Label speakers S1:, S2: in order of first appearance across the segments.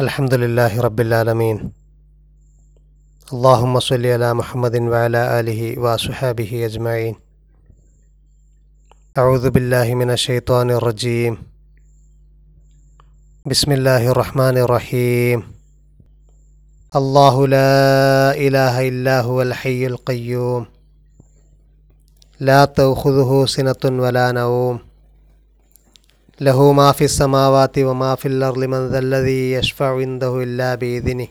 S1: الحمد لله رب العالمين. اللهم صل على محمد وعلى آله وصحابه أجمعين. أعوذ بالله من الشيطان الرجيم. بسم الله الرحمن الرحيم. الله لا إله إلا هو الحي القيوم. لا تأخذه سنة ولا نوم. له ما في السماوات وما في الأرض من ذا الذي يشفع عنده إلا بإذنه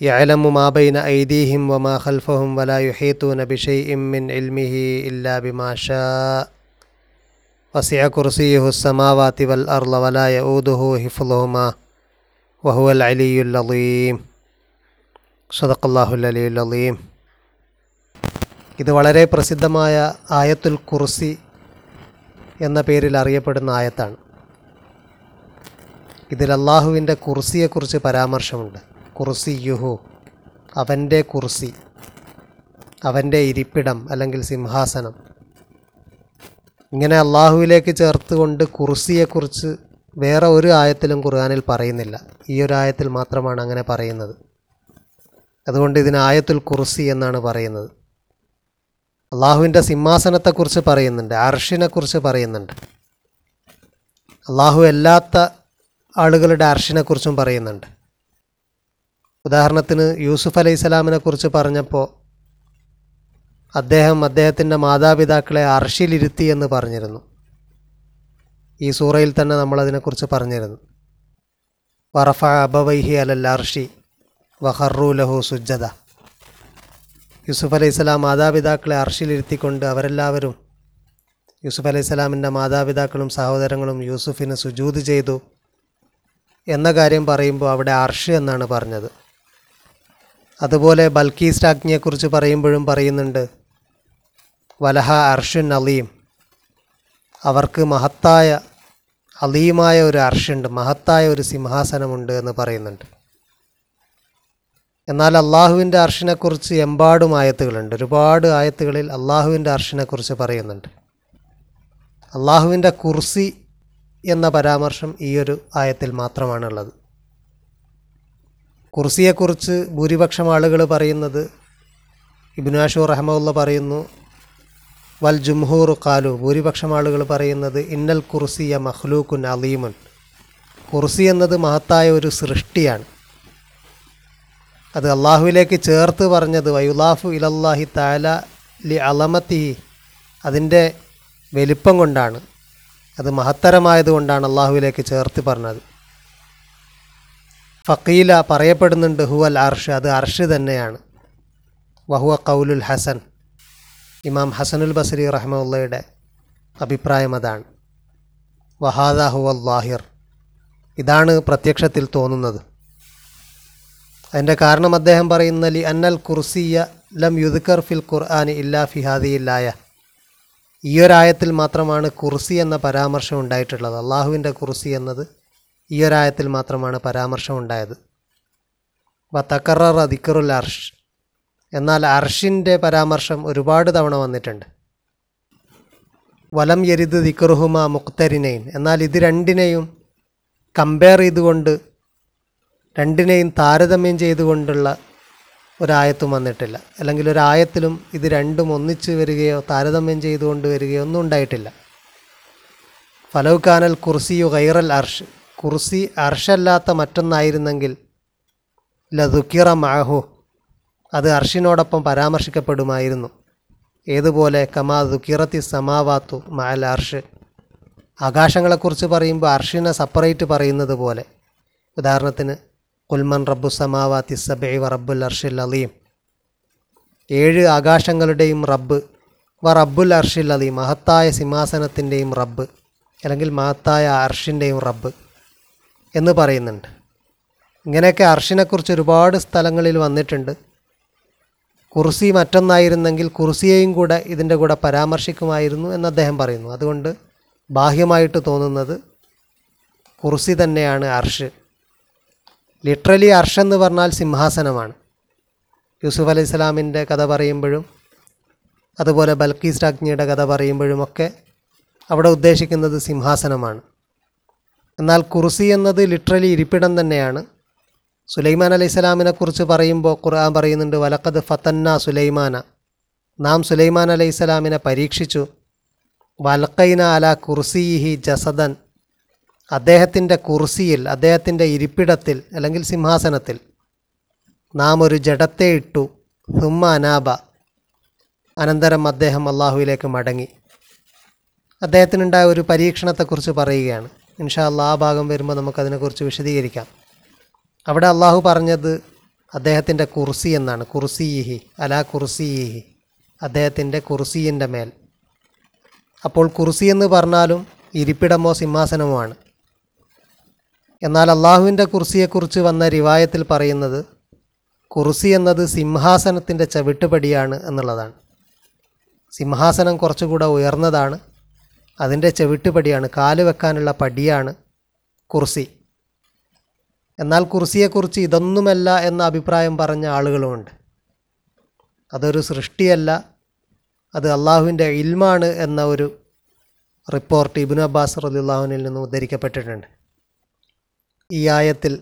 S1: يعلم ما بين أيديهم وما خلفهم ولا يحيطون بشيء من علمه إلا بما شاء وسع كرسيه السماوات والأرض ولا يؤوده حفظهما وهو العلي العظيم صدق الله العلي العظيم ഇത് വളരെ പ്രസിദ്ധമായ ആയത്തുൽ കുർസി എന്ന പേരിൽ അറിയപ്പെടുന്ന ആയത്താണ്. ഇതിൽ അള്ളാഹുവിന്റെ കുർസിയെക്കുറിച്ച് പരാമർശമുണ്ട്. കുർസി യുഹു അവന്റെ കുർസി അവന്റെ ഇരിപ്പിടം അല്ലെങ്കിൽ സിംഹാസനം. ഇങ്ങനെ അള്ളാഹുവിലേക്ക് ചേർത്തുകൊണ്ട് കുർസിയെക്കുറിച്ച് വേറെ ഒരു ആയത്തിലും ഖുർആാനിൽ പറയുന്നില്ല. ഈ ഒരു ആയത്തിൽ മാത്രമാണ് അങ്ങനെ പറയുന്നത്. അതുകൊണ്ട് ഇതിന് ആയത്തുൽ കുർസി എന്നാണ് പറയുന്നത്. അള്ളാഹുവിന്റെ സിംഹാസനത്തെക്കുറിച്ച് പറയുന്നുണ്ട് അർഷിനെക്കുറിച്ച് പറയുന്നുണ്ട്. അള്ളാഹു അല്ലാത്ത ആളുകളുടെ അർഷിനെക്കുറിച്ചും പറയുന്നുണ്ട്. ഉദാഹരണത്തിന് യൂസുഫ് അലൈഹി സ്വലാമിനെക്കുറിച്ച് പറഞ്ഞപ്പോൾ അദ്ദേഹം അദ്ദേഹത്തിന്റെ മാതാപിതാക്കളെ അർഷിലിരുത്തി എന്ന് പറഞ്ഞിരുന്നു. ഈ സൂറയിൽ തന്നെ നമ്മളതിനെക്കുറിച്ച് പറഞ്ഞിരുന്നു. വറഫ അബവൈഹി അലൽ അർഷി വഹറു ലഹു സുജ്ജത. യൂസുഫ് അലൈഹി സ്വലാം മാതാപിതാക്കളെ അർഷിലിരുത്തിക്കൊണ്ട് അവരെല്ലാവരും യൂസുഫ് അലൈഹി സ്വലാമിന്റെ മാതാപിതാക്കളും സഹോദരങ്ങളും യൂസുഫിന് സുജൂത് ചെയ്തു എന്ന കാര്യം പറയുമ്പോൾ അവിടെ അർഷ് എന്നാണ് പറഞ്ഞത്. അതുപോലെ ബൽക്കീസ് രാജ്ഞിയെക്കുറിച്ച് പറയുമ്പോഴും പറയുന്നുണ്ട് വലഹ അർഷുൻ അലീം. അവർക്ക് മഹത്തായ അലീമായ ഒരു അർഷുണ്ട് മഹത്തായ ഒരു സിംഹാസനമുണ്ട് എന്ന് പറയുന്നുണ്ട്. എന്നാൽ അള്ളാഹുവിന്റെ അർഷിനെക്കുറിച്ച് എമ്പാടും ആയത്തുകളുണ്ട്. ഒരുപാട് ആയത്തുകളിൽ അള്ളാഹുവിന്റെ അർഷിനെക്കുറിച്ച് പറയുന്നുണ്ട്. അള്ളാഹുവിന്റെ കുർസി എന്ന പരാമർശം ഈ ഒരു ആയത്തിൽ മാത്രമാണുള്ളത്. കുർസിയെക്കുറിച്ച് ഭൂരിപക്ഷം ആളുകൾ പറയുന്നത് ഇബിനാഷു റഹമുല്ല പറയുന്നു വൽ ജുംഹൂർ കാലു ഭൂരിപക്ഷം ആളുകൾ പറയുന്നത് ഇന്നൽ കുർസിയ മഹ്ലൂക്കുൻ അലീമുൻ. കുർസി എന്നത് മഹത്തായ ഒരു സൃഷ്ടിയാണ്. അത് അള്ളാഹുവിലേക്ക് ചേർത്ത് പറഞ്ഞത് വയുലാഫു ഇലല്ലാഹി താല ലി അലമത്തി അതിന്റെ വലിപ്പം കൊണ്ടാണ്. അത് മഹത്തരമായതുകൊണ്ടാണ് അള്ളാഹുവിലേക്ക് ചേർത്ത് പറഞ്ഞത്. ഫക്കീല പറയപ്പെടുന്നുണ്ട് ഹുവൽ അർഷ്. അത് അർഷ് തന്നെയാണ്. വഹുവ കൗലുൽ ഹസൻ. ഇമാം ഹസനുൽ ബസരി റഹ്മുള്ളയുടെ അഭിപ്രായം അതാണ്. വഹാദ ഹുവൽ ലാഹിർ. ഇതാണ് പ്രത്യക്ഷത്തിൽ തോന്നുന്നത്. അതിന്റെ കാരണം അദ്ദേഹം പറയുന്ന ലി അന്നൽ കുർസിയ ലം യുദ്ക്കർ ഫിൽ ഖുർആൻ ഇല്ലാ ഫിഹാദിയില്ലായ ഈ ഒരായത്തിൽ മാത്രമാണ് കുർസി എന്ന പരാമർശം ഉണ്ടായിട്ടുള്ളത്. അള്ളാഹുവിന്റെ കുർസി എന്നത് ഈ ഒരായത്തിൽ മാത്രമാണ് പരാമർശം ഉണ്ടായത്. വ തക്കറർ ദിക്കറുൽ അർഷ്. എന്നാൽ അർഷിന്റെ പരാമർശം ഒരുപാട് തവണ വന്നിട്ടുണ്ട്. വലം യരിദ് ദിക്കറുഹുമ മുക്തരിനെയും എന്നാൽ ഇത് രണ്ടിനെയും കമ്പയർ ചെയ്തുകൊണ്ട് രണ്ടിനെയും താരതമ്യം ചെയ്തുകൊണ്ടുള്ള ഒരായത്തും വന്നിട്ടില്ല. അല്ലെങ്കിൽ ഒരായത്തിലും ഇത് രണ്ടും ഒന്നിച്ച് വരികയോ താരതമ്യം ചെയ്തുകൊണ്ട് വരികയോ ഒന്നും ഉണ്ടായിട്ടില്ല. ഫലൗക്കാനൽ കുർസിയു ഗൈറൽ അർഷ്. കുർസി അർഷല്ലാത്ത മറ്റൊന്നായിരുന്നെങ്കിൽ ലതുക്കിറ മാഹു അത് അർഷിനോടൊപ്പം പരാമർശിക്കപ്പെടുമായിരുന്നു. ഏതുപോലെ കമാ ദുക്കിറത്തി സമാവാത്തു മാൽ അർഷ്. ആകാശങ്ങളെക്കുറിച്ച് പറയുമ്പോൾ അർഷിനെ സപ്പറേറ്റ് പറയുന്നത് പോലെ. ഉദാഹരണത്തിന് കുൽമൻ റബ്ബു സമാവാത്തി സബൈ വ റബ്ബുൽ അർഷിൽ അലീം. ഏഴ് ആകാശങ്ങളുടെയും റബ്ബ് വ റബ്ബുൽ അർഷിൽ അലീം. മഹത്തായ സിംഹാസനത്തിന്റെയും റബ്ബ് അല്ലെങ്കിൽ മഹത്തായ അർഷിന്റെയും റബ്ബ് എന്ന് പറയുന്നുണ്ട്. ഇങ്ങനെയൊക്കെ അർഷിനെക്കുറിച്ച് ഒരുപാട് സ്ഥലങ്ങളിൽ വന്നിട്ടുണ്ട്. കുർസി മറ്റൊന്നായിരുന്നെങ്കിൽ കുർസിയെയും കൂടെ ഇതിന്റെ കൂടെ പരാമർശിക്കുമായിരുന്നു എന്ന് അദ്ദേഹം പറയുന്നു. അതുകൊണ്ട് ബാഹ്യമായിട്ട് തോന്നുന്നത് കുർസി തന്നെയാണ് അർഷ്. ലിറ്ററലി അർഷ് എന്ന് പറഞ്ഞാൽ സിംഹാസനമാണ്. യൂസുഫ് അലൈഹി സ്വലാമിന്റെ കഥ പറയുമ്പോഴും അതുപോലെ ബൽക്കീസ് രാജ്ഞിയുടെ കഥ പറയുമ്പോഴുമൊക്കെ അവിടെ ഉദ്ദേശിക്കുന്നത് സിംഹാസനമാണ്. എന്നാൽ കുർസി എന്നത് ലിറ്ററലി ഇരിപ്പിടം തന്നെയാണ്. സുലൈമാൻ അലൈഹി സ്വലാമിനെ കുറിച്ച് പറയുമ്പോൾ ഖുർആൻ പറയുന്നുണ്ട് വലക്കത് ഫത്തന്ന സുലൈമാന. നാം സുലൈമാൻ അലൈഹി സ്വലാമിനെ പരീക്ഷിച്ചു. വൽക്കൈന അല കുർസിഹി ജസദൻ. അദ്ദേഹത്തിന്റെ കുർസിയിൽ അദ്ദേഹത്തിന്റെ ഇരിപ്പിടത്തിൽ അല്ലെങ്കിൽ സിംഹാസനത്തിൽ നാം ഒരു ജഡത്തെ ഇട്ടു. ഹുമ്മ അനാബ. അനന്തരം അദ്ദേഹം അള്ളാഹുവിലേക്ക് മടങ്ങി. അദ്ദേഹത്തിനുണ്ടായ ഒരു പരീക്ഷണത്തെക്കുറിച്ച് പറയുകയാണ്. ഇൻഷാ അല്ലാ ആ ഭാഗം വരുമ്പോൾ നമുക്കതിനെക്കുറിച്ച് വിശദീകരിക്കാം. അവിടെ അള്ളാഹു പറഞ്ഞത് അദ്ദേഹത്തിന്റെ കുർസി എന്നാണ്. കുർസിയിഹി അലാ കുർസിയിഹി അദ്ദേഹത്തിന്റെ കുർസീന്റെ മേൽ. അപ്പോൾ കുർസി എന്ന് പറഞ്ഞാലും ഇരിപ്പിടമോ സിംഹാസനമോ എന്നാൽ അള്ളാഹുവിന്റെ കുർസിയെക്കുറിച്ച് വന്ന റിവായത്തിൽ പറയുന്നത് കുർസി എന്നത് സിംഹാസനത്തിന്റെ ചവിട്ടുപടിയാണ് എന്നുള്ളതാണ്. സിംഹാസനം കുറച്ചുകൂടെ ഉയർന്നതാണ് അതിന്റെ ചവിട്ടുപടിയാണ് കാൽ വെക്കാനുള്ള പടിയാണ് കുർസി. എന്നാൽ കുർസിയെക്കുറിച്ച് ഇതൊന്നുമല്ല എന്ന അഭിപ്രായം പറഞ്ഞ ആളുകളുമുണ്ട്. അതൊരു സൃഷ്ടിയല്ല അത് അള്ളാഹുവിന്റെ ഇൽമാണ് എന്ന ഒരു റിപ്പോർട്ട് ഇബിനു അബ്ബാസ് റലിള്ളാഹുവിനിൽ നിന്ന് ഉദ്ധരിക്കപ്പെട്ടിട്ടുണ്ട്. ഈ ആയത്തിൽ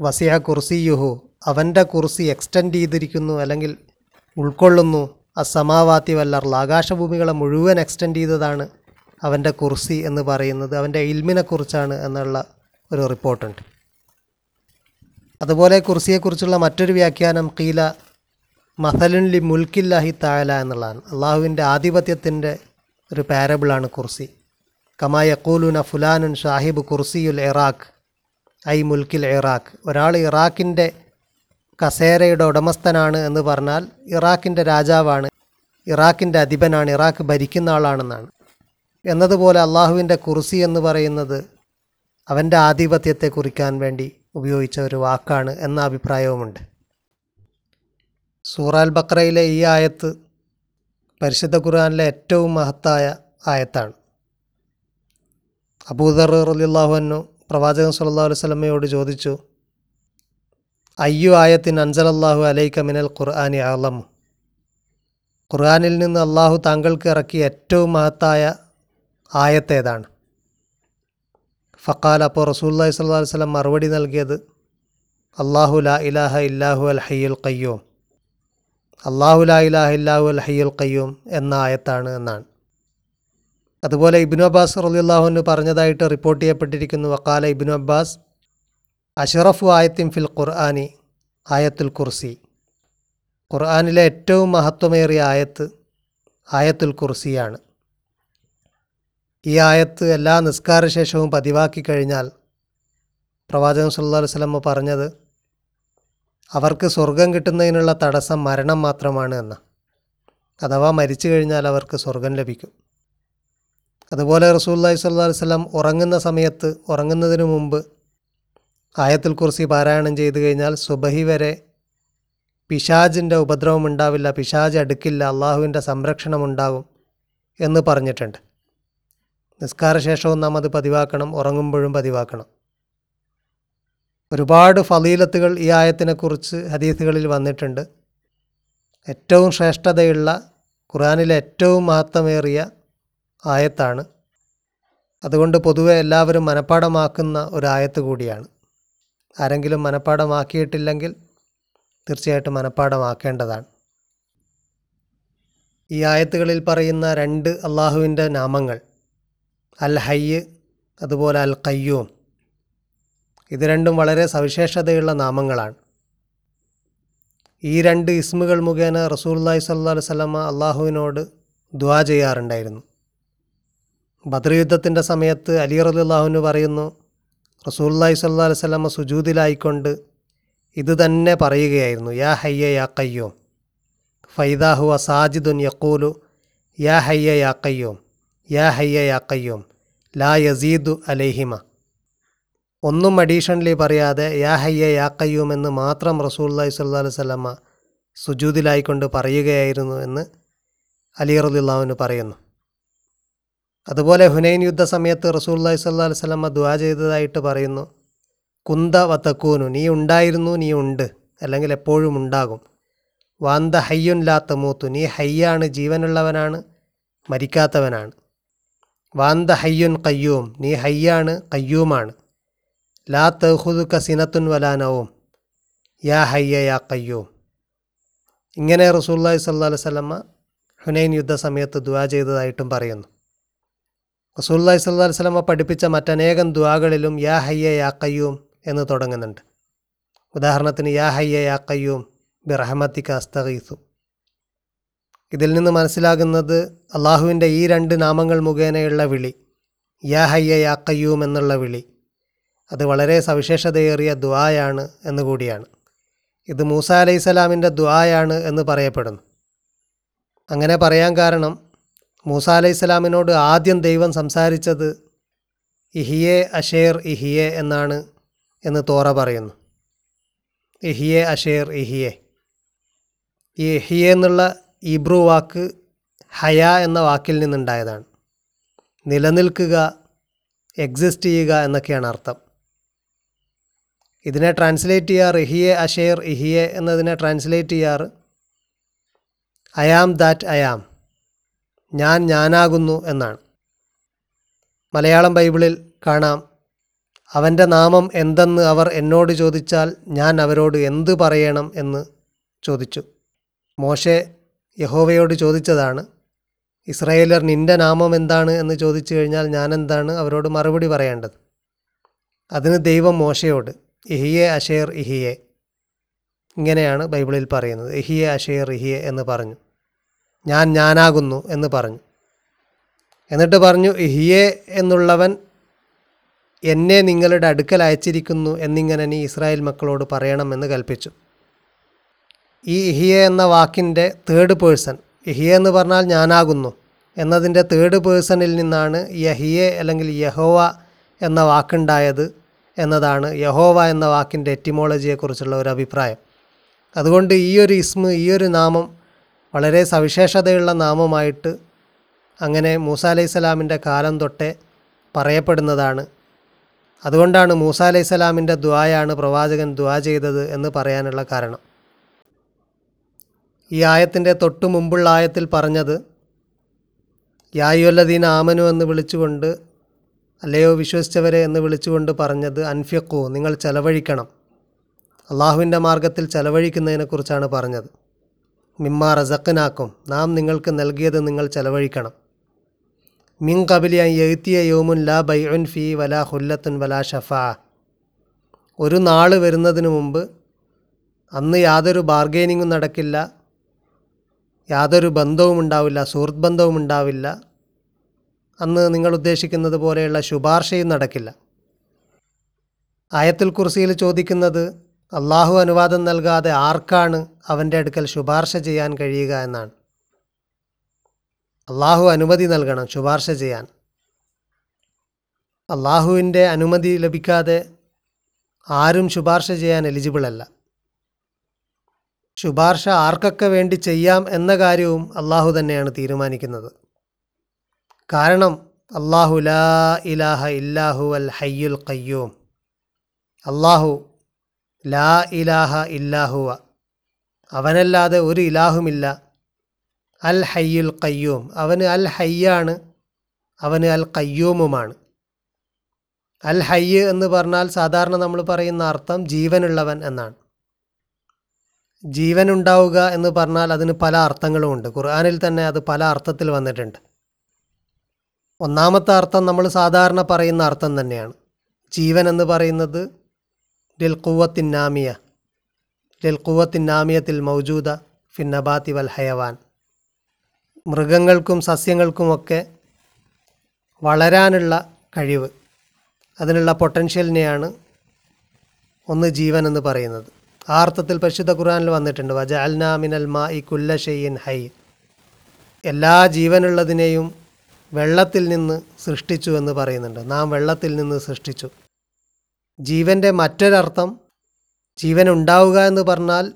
S1: വസിയ കുർസിയുഹു അവന്റെ കുർസി എക്സ്റ്റെൻഡ് ചെയ്തിരിക്കുന്നു അല്ലെങ്കിൽ ഉൾക്കൊള്ളുന്നു. അസമാവാത്തി വല്ലർൽ ആകാശഭൂമികളെ മുഴുവൻ എക്സ്റ്റെൻഡ് ചെയ്തതാണ് അവന്റെ കുർസി എന്ന് പറയുന്നത്. അവന്റെ ഇൽമിനെക്കുറിച്ചാണ് എന്നുള്ള ഒരു റിപ്പോർട്ടുണ്ട്. അതുപോലെ കുർസിയെക്കുറിച്ചുള്ള മറ്റൊരു വ്യാഖ്യാനം കീല മസലുൻ ലി മുൽക്കില്ലാഹി താല എന്നുള്ളതാണ്. അള്ളാഹുവിന്റെ ആധിപത്യത്തിന്റെ ഒരു പാരബിളാണ് കുർസി. കമായ കൂലുന ഫുലാനുൻ ഷാഹിബ് കുർസിയുൽ ഇറാഖ്. ഐ മുൽക്കിൽ ഇറാഖ്. ഒരാൾ ഇറാഖിന്റെ കസേരയുടെ ഉടമസ്ഥനാണ് എന്ന് പറഞ്ഞാൽ ഇറാഖിന്റെ രാജാവാണ് ഇറാഖിന്റെ അധിപനാണ് ഇറാഖ് ഭരിക്കുന്ന ആളാണെന്നാണ്. എന്നതുപോലെ അള്ളാഹുവിന്റെ കുർസി എന്ന് പറയുന്നത് അവന്റെ ആധിപത്യത്തെ കുറിക്കാൻ വേണ്ടി ഉപയോഗിച്ച ഒരു വാക്കാണ് എന്ന അഭിപ്രായവുമുണ്ട്. സൂറാൽ ബക്രയിലെ ഈ ആയത്ത് പരിശുദ്ധ ഖുർആാനിലെ ഏറ്റവും മഹത്തായ ആയത്താണ്. അബൂദർ റലിള്ളാഹുവിനു പ്രവാചകൻ സല്ലല്ലാഹു അലൈഹി വസല്ലമയോട് ചോദിച്ചു അയ്യു ആയത്തിൻ അൻസലല്ലാഹു അലൈക മിനൽ ഖുർആാനി ആലം ഖുർആാനിൽ നിന്ന് അള്ളാഹു താങ്കൾക്ക് ഇറക്കിയ ഏറ്റവും മഹത്തായ ആയത്തേതാണ് ഫക്കാൽ അപ്പോൾ റസൂല്ലാഹി സ്വല്ലാ വസല്ലം മറുപടി നൽകിയത് അള്ളാഹു ലാ ഇലാഹ ഇല്ലാഹു അൽ ഹയ്യുൽ കയ്യൂം അള്ളാഹു ലാ ഇലാഹ ഇല്ലാഹു അൽ ഹയ്യുൽ കയ്യൂം എന്ന ആയത്താണ് എന്നാണ്. അതുപോലെ ഇബിനു അബ്ബാസ് റലിള്ളാഹുവിന് പറഞ്ഞതായിട്ട് റിപ്പോർട്ട് ചെയ്യപ്പെട്ടിരിക്കുന്നു. വക്കാല ഇബിനു അബ്ബാസ് അഷറഫു ആയത്തിൻ ഫിൽ ഖുർആാനി ആയത്തുൽ കുർസി ഖുർആാനിലെ ഏറ്റവും മഹത്വമേറിയ ആയത്ത് ആയത്തുൽ കുർസിയാണ് ഈ ആയത്ത് എല്ലാ നിസ്കാരശേഷവും പതിവാക്കി കഴിഞ്ഞാൽ പ്രവാചകൻ അലൈഹി വസല്ലം പറഞ്ഞത് അവർക്ക് സ്വർഗം കിട്ടുന്നതിനുള്ള തടസ്സം മരണം മാത്രമാണ് എന്ന അഥവാ മരിച്ചു കഴിഞ്ഞാൽ അവർക്ക് സ്വർഗം ലഭിക്കും. അതുപോലെ റസൂല്ലാഹി സ്വല്ലല്ലാഹു അലൈഹി വസല്ലം ഉറങ്ങുന്ന സമയത്ത് ഉറങ്ങുന്നതിന് മുമ്പ് ആയത്തിൽ കുറിച്ച് പാരായണം ചെയ്തു കഴിഞ്ഞാൽ സുബഹി വരെ പിശാജിന്റെ ഉപദ്രവം ഉണ്ടാവില്ല പിശാജ് അടുക്കില്ല അള്ളാഹുവിന്റെ സംരക്ഷണം ഉണ്ടാകും എന്ന് പറഞ്ഞിട്ടുണ്ട്. നിസ്കാരശേഷവും നാം അത് പതിവാക്കണം ഉറങ്ങുമ്പോഴും പതിവാക്കണം. ഒരുപാട് ഫലീലത്തുകൾ ഈ ആയത്തിനെക്കുറിച്ച് ഹദീസുകളിൽ വന്നിട്ടുണ്ട്. ഏറ്റവും ശ്രേഷ്ഠതയുള്ള ഖുറാനിലെ ഏറ്റവും മഹത്വമേറിയ ആയത്താണ്. അതുകൊണ്ട് പൊതുവെ എല്ലാവരും മനഃപ്പാടമാക്കുന്ന ഒരു ആയത്ത് കൂടിയാണ്. ആരെങ്കിലും മനഃപ്പാടമാക്കിയിട്ടില്ലെങ്കിൽ തീർച്ചയായിട്ടും മനഃപ്പാടമാക്കേണ്ടതാണ് ഈ ആയത്തുകളിൽ പറയുന്ന രണ്ട് അള്ളാഹുവിന്റെ നാമങ്ങൾ അൽ ഹയ്യ് അതുപോലെ അൽ കയ്യൂം ഇത് രണ്ടും വളരെ സവിശേഷതയുള്ള നാമങ്ങളാണ്. ഈ രണ്ട് ഇസ്മുകൾ മുഖേന റസൂല്ലായി സല്ലാ വല്ലമ അള്ളാഹുവിനോട് ദ്വാ ചെയ്യാറുണ്ടായിരുന്നു. ബദ്ർ യുദ്ധത്തിന്റെ സമയത്ത് അലി റലിള്ളാഹുവിന് പറയുന്നു റസൂല്ലായി സല്ലാ വല്ലമ സുജൂദിലായിക്കൊണ്ട് ഇത് തന്നെ പറയുകയായിരുന്നു യാ ഹയ്യ യാ കയ്യോം ഫൈദാഹുവ സാജിദുൻ യക്കൂലു യാ ഹയ്യ യാ കയ്യോം യാ ഹയ്യ യാ കയ്യോം ലാ യസീദു അലൈഹിമ. ഒന്നും അഡീഷണലി പറയാതെ യാ ഹയ്യ യാ കയ്യൂം എന്ന് മാത്രം റസൂല്ലായി സല്ലാ വല്ലമ സുജൂദിലായിക്കൊണ്ട് പറയുകയായിരുന്നു എന്ന് അലി റലിള്ളാഹുവിന് പറയുന്നു. അതുപോലെ ഹുനൈൻ യുദ്ധ സമയത്ത് റസൂല്ലായി സ്വല്ലാ വല്ലമ ദുആ ചെയ്തതായിട്ട് പറയുന്നു. കുന്ത വത്തക്കൂനു നീ ഉണ്ടായിരുന്നു നീ ഉണ്ട് അല്ലെങ്കിൽ എപ്പോഴും ഉണ്ടാകും. വാന്ത ഹയ്യുൻ ലാ മൂത്തു നീ ഹയ്യാണ് ജീവനുള്ളവനാണ് മരിക്കാത്തവനാണ്. വാന്ത ഹയ്യുൻ കയ്യൂം നീ ഹയ്യാണ് കയ്യൂമാണ് ലാ തഹുദു കസിനത്തുൻ വലാനവും യാ ഹയ്യ യാ കയ്യൂം ഇങ്ങനെ റസൂല്ലാഹി സല്ലാ വല്ലമ ഹുനൈൻ യുദ്ധ സമയത്ത് ദുആ ചെയ്തതായിട്ടും പറയുന്നു. റസൂല്ലായി സല്ലാ വല്ലമ പഠിപ്പിച്ച മറ്റനേകം ദ്വാകളിലും യാ ഹയ്യ യാ കയ്യൂം എന്ന് തുടങ്ങുന്നുണ്ട്. ഉദാഹരണത്തിന് യാ ഹയ്യ യാ കയ്യൂം ബിറഹമത്തിക്ക അസ്തഗീസു. ഇതിൽ നിന്ന് മനസ്സിലാകുന്നത് അള്ളാഹുവിന്റെ ഈ രണ്ട് നാമങ്ങൾ മുഖേനയുള്ള വിളി യാ ഹയ്യ യാ കയ്യൂം എന്നുള്ള വിളി. അത് വളരെ സവിശേഷതയേറിയ ദുആയാണ് എന്നുകൂടിയാണ് ഇത് മൂസ അലൈഹി സ്വലാമിന്റെ ദുആയാണ് എന്ന് പറയപ്പെടുന്നു. അങ്ങനെ പറയാൻ കാരണം മൂസ അലൈഹി സ്വലാമിനോട് ആദ്യം ദൈവം സംസാരിച്ചത് ഇഹിയെ അഷേർ ഇഹിയെ എന്നാണ് എന്ന് തോറ പറയുന്നു. ഇഹിയെ അഷേർ ഇഹിയെ. ഈ ഇഹിയെ എന്നുള്ള ഇബ്രു വാക്ക് ഹയ എന്ന വാക്കിൽ നിന്നുണ്ടായതാണ്. നിലനിൽക്കുക എക്സിസ്റ്റ് ചെയ്യുക എന്നൊക്കെയാണ് അർത്ഥം. ഇതിനെ ട്രാൻസ്ലേറ്റ് ചെയ്യാറ് ഇഹിയെ അഷേർ ഇഹിയെ എന്നതിനെ ട്രാൻസ്ലേറ്റ് ചെയ്യാറ് അയാം ദാറ്റ് അയാം ഞാൻ ഞാനാകുന്നു എന്നാണ്. മലയാളം ബൈബിളിൽ കാണാം അവന്റെ നാമം എന്തെന്ന് അവർ എന്നോട് ചോദിച്ചാൽ ഞാൻ അവരോട് എന്ത് പറയണം എന്ന് ചോദിച്ചു. മോശെ യഹോവയോട് ചോദിച്ചതാണ് ഇസ്രയേലർ നിന്റെ നാമം എന്താണ് എന്ന് ചോദിച്ചു കഴിഞ്ഞാൽ ഞാൻ എന്താണ് അവരോട് മറുപടി പറയേണ്ടത്? അതിന് ദൈവം മോശയോട് ഇഹിയെ അഷേർ ഇഹിയെ. ഇങ്ങനെയാണ് ബൈബിളിൽ പറയുന്നത് ഇഹിയെ അഷേർ ഇഹിയെ എന്ന് പറഞ്ഞു. ഞാൻ ഞാനാകുന്നു എന്ന് പറഞ്ഞു. എന്നിട്ട് പറഞ്ഞു ഇഹിയെ എന്നുള്ളവൻ എന്നെ നിങ്ങളുടെ അടുക്കൽ അയച്ചിരിക്കുന്നു എന്നിങ്ങനെ നീ ഇസ്രായേൽ മക്കളോട് പറയണമെന്ന് കൽപ്പിച്ചു. ഈ ഇഹിയെ എന്ന വാക്കിന്റെ തേർഡ് പേഴ്സൺ ഇഹിയെ എന്ന് പറഞ്ഞാൽ ഞാനാകുന്നു എന്നതിന്റെ തേർഡ് പേഴ്സണിൽ നിന്നാണ് യഹിയെ അല്ലെങ്കിൽ യഹോവ എന്ന വാക്കുണ്ടായത് എന്നതാണ് യഹോവ എന്ന വാക്കിന്റെ എറ്റിമോളജിയെക്കുറിച്ചുള്ള ഒരു അഭിപ്രായം. അതുകൊണ്ട് ഈ ഒരു ഇസ്മ് ഈ ഒരു നാമം വളരെ സവിശേഷതയുള്ള നാമമായിട്ട് അങ്ങനെ മൂസ അലൈഹി സ്വലാമിന്റെ കാലം തൊട്ടേ പറയപ്പെടുന്നതാണ്. അതുകൊണ്ടാണ് മൂസ അലൈഹി സ്വലാമിന്റെ ദ്വായാണ് പ്രവാചകൻ ദ്വാ ചെയ്തത് എന്ന് പറയാനുള്ള കാരണം. ഈ ആയത്തിന്റെ തൊട്ടു മുമ്പുള്ള ആയത്തിൽ പറഞ്ഞത് യായുവല്ലദീൻ ആമനു എന്ന് വിളിച്ചുകൊണ്ട് അല്ലയോ വിശ്വസിച്ചവരെ എന്ന് വിളിച്ചുകൊണ്ട് പറഞ്ഞത് അൻഫ്യക്കോ നിങ്ങൾ ചെലവഴിക്കണം. അള്ളാഹുവിന്റെ മാർഗത്തിൽ ചെലവഴിക്കുന്നതിനെക്കുറിച്ചാണ് പറഞ്ഞത്. മിമ്മ റസക്കനാക്കും നാം നിങ്ങൾക്ക് നൽകിയത് നിങ്ങൾ ചെലവഴിക്കണം. മിൻ കബിലിയ എഴുത്തിയ യോമുൻ ലാ ബൈഉൻ ഫി വല ഹുല്ലത്തുൻ വലാ ഷഫാ. ഒരു നാൾ വരുന്നതിന് മുമ്പ് അന്ന് യാതൊരു ബാർഗെയിനിങ്ങും നടക്കില്ല യാതൊരു ബന്ധവും ഉണ്ടാവില്ല സുഹൃത്ത് ബന്ധവും ഉണ്ടാവില്ല. അന്ന് നിങ്ങൾ ഉദ്ദേശിക്കുന്നത് പോലെയുള്ള ശുപാർശയും നടക്കില്ല. ആയത്തിൽ കുർസിയിൽ ചോദിക്കുന്നത് അള്ളാഹു അനുവാദം നൽകാതെ ആർക്കാണ് അവന്റെ അടുക്കൽ ശുപാർശ ചെയ്യാൻ കഴിയുക എന്നാണ്. അള്ളാഹു അനുമതി നൽകണം ശുപാർശ ചെയ്യാൻ. അള്ളാഹുവിന്റെ അനുമതി ലഭിക്കാതെ ആരും ശുപാർശ ചെയ്യാൻ എലിജിബിൾ അല്ല. ശുപാർശ ആർക്കൊക്കെ വേണ്ടി ചെയ്യാം എന്ന കാര്യവും അള്ളാഹു തന്നെയാണ് തീരുമാനിക്കുന്നത്. കാരണം അള്ളാഹു ലാ ഇലാഹ ഇല്ലാഹു അൽ ഹയ്യുൽ കയ്യൂം അള്ളാഹു ലാ ഇലാഹ ഇല്ലാഹുവ അവനല്ലാതെ ഒരു ഇലാഹുമില്ല. അൽ ഹയ്യുൽ കയ്യൂം അവന് അൽ ഹയ്യാണ് അവന് അൽ കയ്യൂമുമാണ് അൽ ഹയ്യ് എന്ന് പറഞ്ഞാൽ സാധാരണ നമ്മൾ പറയുന്ന അർത്ഥം ജീവനുള്ളവൻ എന്നാണ്. ജീവനുണ്ടാവുക എന്ന് പറഞ്ഞാൽ അതിന് പല അർത്ഥങ്ങളുമുണ്ട് ഖുർആാനിൽ തന്നെ അത് പല അർത്ഥത്തിൽ വന്നിട്ടുണ്ട്. ഒന്നാമത്തെ അർത്ഥം നമ്മൾ സാധാരണ പറയുന്ന അർത്ഥം തന്നെയാണ്. ജീവൻ എന്ന് പറയുന്നത് ലിൽ നാമിയ. ലിൽ കുവത്തിന്നാമിയത്തിൽ മൗജൂദ ഫിൻ നബാത്തി വൽ ഹയവാൻ. മൃഗങ്ങൾക്കും സസ്യങ്ങൾക്കുമൊക്കെ വളരാനുള്ള കഴിവ് അതിനുള്ള പൊട്ടൻഷ്യലിനെയാണ് ഒന്ന് ജീവൻ എന്ന് പറയുന്നത്. ആ അർത്ഥത്തിൽ പരിശുദ്ധ ഖുർആനിൽ വന്നിട്ടുണ്ട് വജ അൽനാമിനൽ മാ ഇ കുല്ല ഷെയ്യൻ ഹൈ. എല്ലാ ജീവനുള്ളതിനെയും വെള്ളത്തിൽ നിന്ന് സൃഷ്ടിച്ചു എന്ന് പറയുന്നുണ്ട്. നാം വെള്ളത്തിൽ നിന്ന് സൃഷ്ടിച്ചു. ജീവന്റെ മറ്റൊരർത്ഥം ജീവൻ ഉണ്ടാവുക എന്ന് പറഞ്ഞാൽ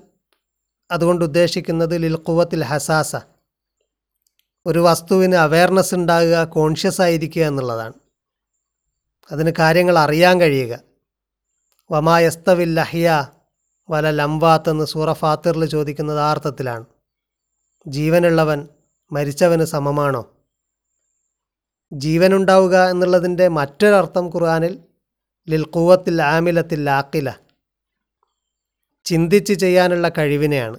S1: അതുകൊണ്ട് ഉദ്ദേശിക്കുന്നത് ലിൽക്കുവത്തിൽ ഹസാസ. ഒരു വസ്തുവിന് അവയർനെസ് ഉണ്ടാകുക കോൺഷ്യസ് ആയിരിക്കുക എന്നുള്ളതാണ്. അതിന് കാര്യങ്ങൾ അറിയാൻ കഴിയുക. വമാ യസ്തവിൽ ലഹിയ വല ലംവാത്ത് എന്ന് സൂറ ഫാത്തിറിൽ ചോദിക്കുന്നത് ആ അർത്ഥത്തിലാണ് ജീവനുള്ളവൻ മരിച്ചവന് സമമാണോ? ജീവനുണ്ടാവുക എന്നുള്ളതിന്റെ മറ്റൊരർത്ഥം ഖുർആനിൽ ലിൽ കൂവത്തിൽ ആമിലത്തിൽ ആക്കില ചിന്തിച്ച് ചെയ്യാനുള്ള കഴിവിനെയാണ്.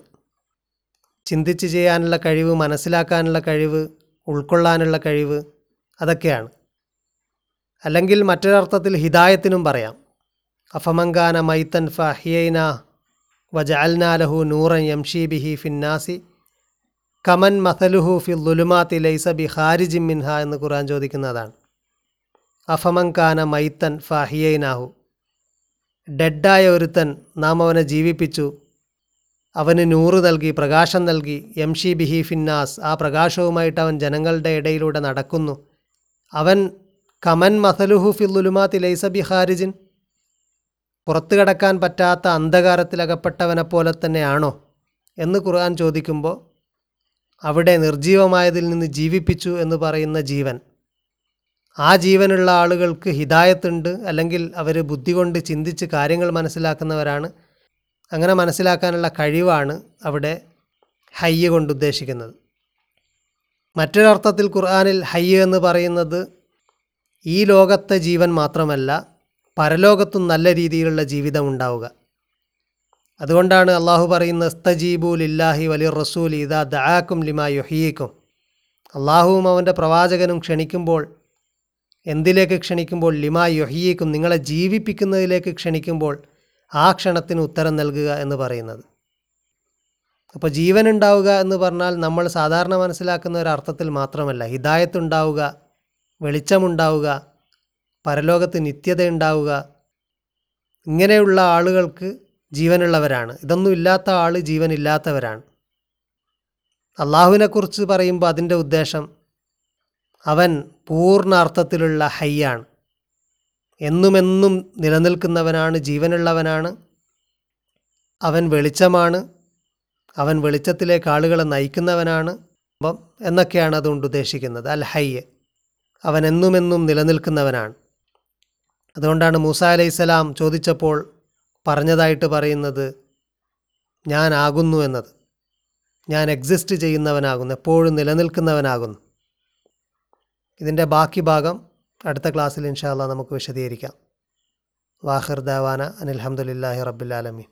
S1: ചിന്തിച്ച് ചെയ്യാനുള്ള കഴിവ് മനസ്സിലാക്കാനുള്ള കഴിവ് ഉൾക്കൊള്ളാനുള്ള കഴിവ് അതൊക്കെയാണ്. അല്ലെങ്കിൽ മറ്റൊരർത്ഥത്തിൽ ഹിദായത്തിനും പറയാം. അഫമങ്കാന മൈത്തൻ ഫഹിയൈന വജാൽനാലഹു നൂറൻ യംഷി ബിഹി ഫിന്നാസി. കമൻ മസലുഹു ഫി ലുലുമാത്തി ലൈസ ബി ഹാരിജിം മിൻഹ എന്ന് ഖുറാൻ ചോദിക്കുന്നതാണ്. അഫമങ്കാന മൈത്തൻ ഫഹിയൈനാഹു. ഡെഡായ ഒരുത്തൻ നാം അവനെ ജീവിപ്പിച്ചു. അവന് നൂറ് നൽകി പ്രകാശം നൽകി. യംഷി ബിഹി ഫിന്നാസ്. ആ പ്രകാശവുമായിട്ട് അവൻ ജനങ്ങളുടെ ഇടയിലൂടെ നടക്കുന്നു. അവൻ കമൻ മസലുഹു ഫില്ലുലുമാത്തി ലൈസ ബിഹാരിജിൻ പുറത്തു കടക്കാൻ പറ്റാത്ത അന്ധകാരത്തിലകപ്പെട്ടവനെപ്പോലെ തന്നെയാണോ? എന്ന് ഖുർആൻ ചോദിക്കുമ്പോൾ അവിടെ നിർജീവമായതിൽ നിന്ന് ജീവിപ്പിച്ചു എന്ന് പറയുന്ന ജീവൻ. ആ ജീവനുള്ള ആളുകൾക്ക് ഹിദായത്തുണ്ട് അല്ലെങ്കിൽ അവർ ബുദ്ധി കൊണ്ട് ചിന്തിച്ച് കാര്യങ്ങൾ മനസ്സിലാക്കുന്നവരാണ്. അങ്ങനെ മനസ്സിലാക്കാനുള്ള കഴിവാണ് അവിടെ ഹയ്യ കൊണ്ട് ഉദ്ദേശിക്കുന്നത്. മറ്റൊരർത്ഥത്തിൽ ഖുർആാനിൽ ഹയ്യ എന്ന് പറയുന്നത് ഈ ലോകത്തെ ജീവൻ മാത്രമല്ല പരലോകത്തും നല്ല രീതിയിലുള്ള ജീവിതം ഉണ്ടാവുക. അതുകൊണ്ടാണ് അള്ളാഹു പറയുന്ന സ്തജീബു ലില്ലാഹി വലി റസൂൽ ഇദാ ദാക്കും ലിമാ യുഹീക്കും അള്ളാഹുവും അവന്റെ പ്രവാചകനും ക്ഷണിക്കുമ്പോൾ എന്തിലേക്ക് ക്ഷണിക്കുമ്പോൾ ലിമാ യൊഹിയേക്കും നിങ്ങളെ ജീവിപ്പിക്കുന്നതിലേക്ക് ക്ഷണിക്കുമ്പോൾ ആ ക്ഷണത്തിന് ഉത്തരം നൽകുക എന്ന് പറയുന്നത്. അപ്പോൾ ജീവൻ ഉണ്ടാവുക എന്ന് പറഞ്ഞാൽ നമ്മൾ സാധാരണ മനസ്സിലാക്കുന്ന ഒരു അർത്ഥത്തിൽ മാത്രമല്ല. ഹിദായത്ത് ഉണ്ടാവുക വെളിച്ചമുണ്ടാവുക പരലോകത്ത് നിത്യത ഉണ്ടാവുക ഇങ്ങനെയുള്ള ആളുകൾക്ക് ജീവനുള്ളവരാണ്. ഇതൊന്നും ഇല്ലാത്ത ആൾ ജീവനില്ലാത്തവരാണ്. അള്ളാഹുവിനെക്കുറിച്ച് പറയുമ്പോൾ അതിന്റെ ഉദ്ദേശം അവൻ പൂർണ അർത്ഥത്തിലുള്ള ഹയ്യാണ് എന്നുമെന്നും നിലനിൽക്കുന്നവനാണ് ജീവനുള്ളവനാണ്. അവൻ വെളിച്ചമാണ്. അവൻ വെളിച്ചത്തിലേക്ക് ആളുകളെ നയിക്കുന്നവനാണ്. അപ്പം എന്നൊക്കെയാണ് അതുകൊണ്ട് ഉദ്ദേശിക്കുന്നത്. അൽ ഹയ്യ്. അവൻ എന്നുമെന്നും നിലനിൽക്കുന്നവനാണ്. അതുകൊണ്ടാണ് മൂസ അലൈസലാം ചോദിച്ചപ്പോൾ പറഞ്ഞതായിട്ട് പറയുന്നത് ഞാനാകുന്നു എന്നത്. ഞാൻ എക്സിസ്റ്റ് ചെയ്യുന്നവനാകുന്നു. എപ്പോഴും നിലനിൽക്കുന്നവനാകുന്നു. ഇതിന്റെ ബാക്കി ഭാഗം അടുത്ത ക്ലാസ്സിൽ ഇൻഷാല്ല നമുക്ക് വിശദീകരിക്കാം. വാഹിർ ദാവാന അനിൽഹമ്മദില്ലാഹി റബ്ബുലാലമീൻ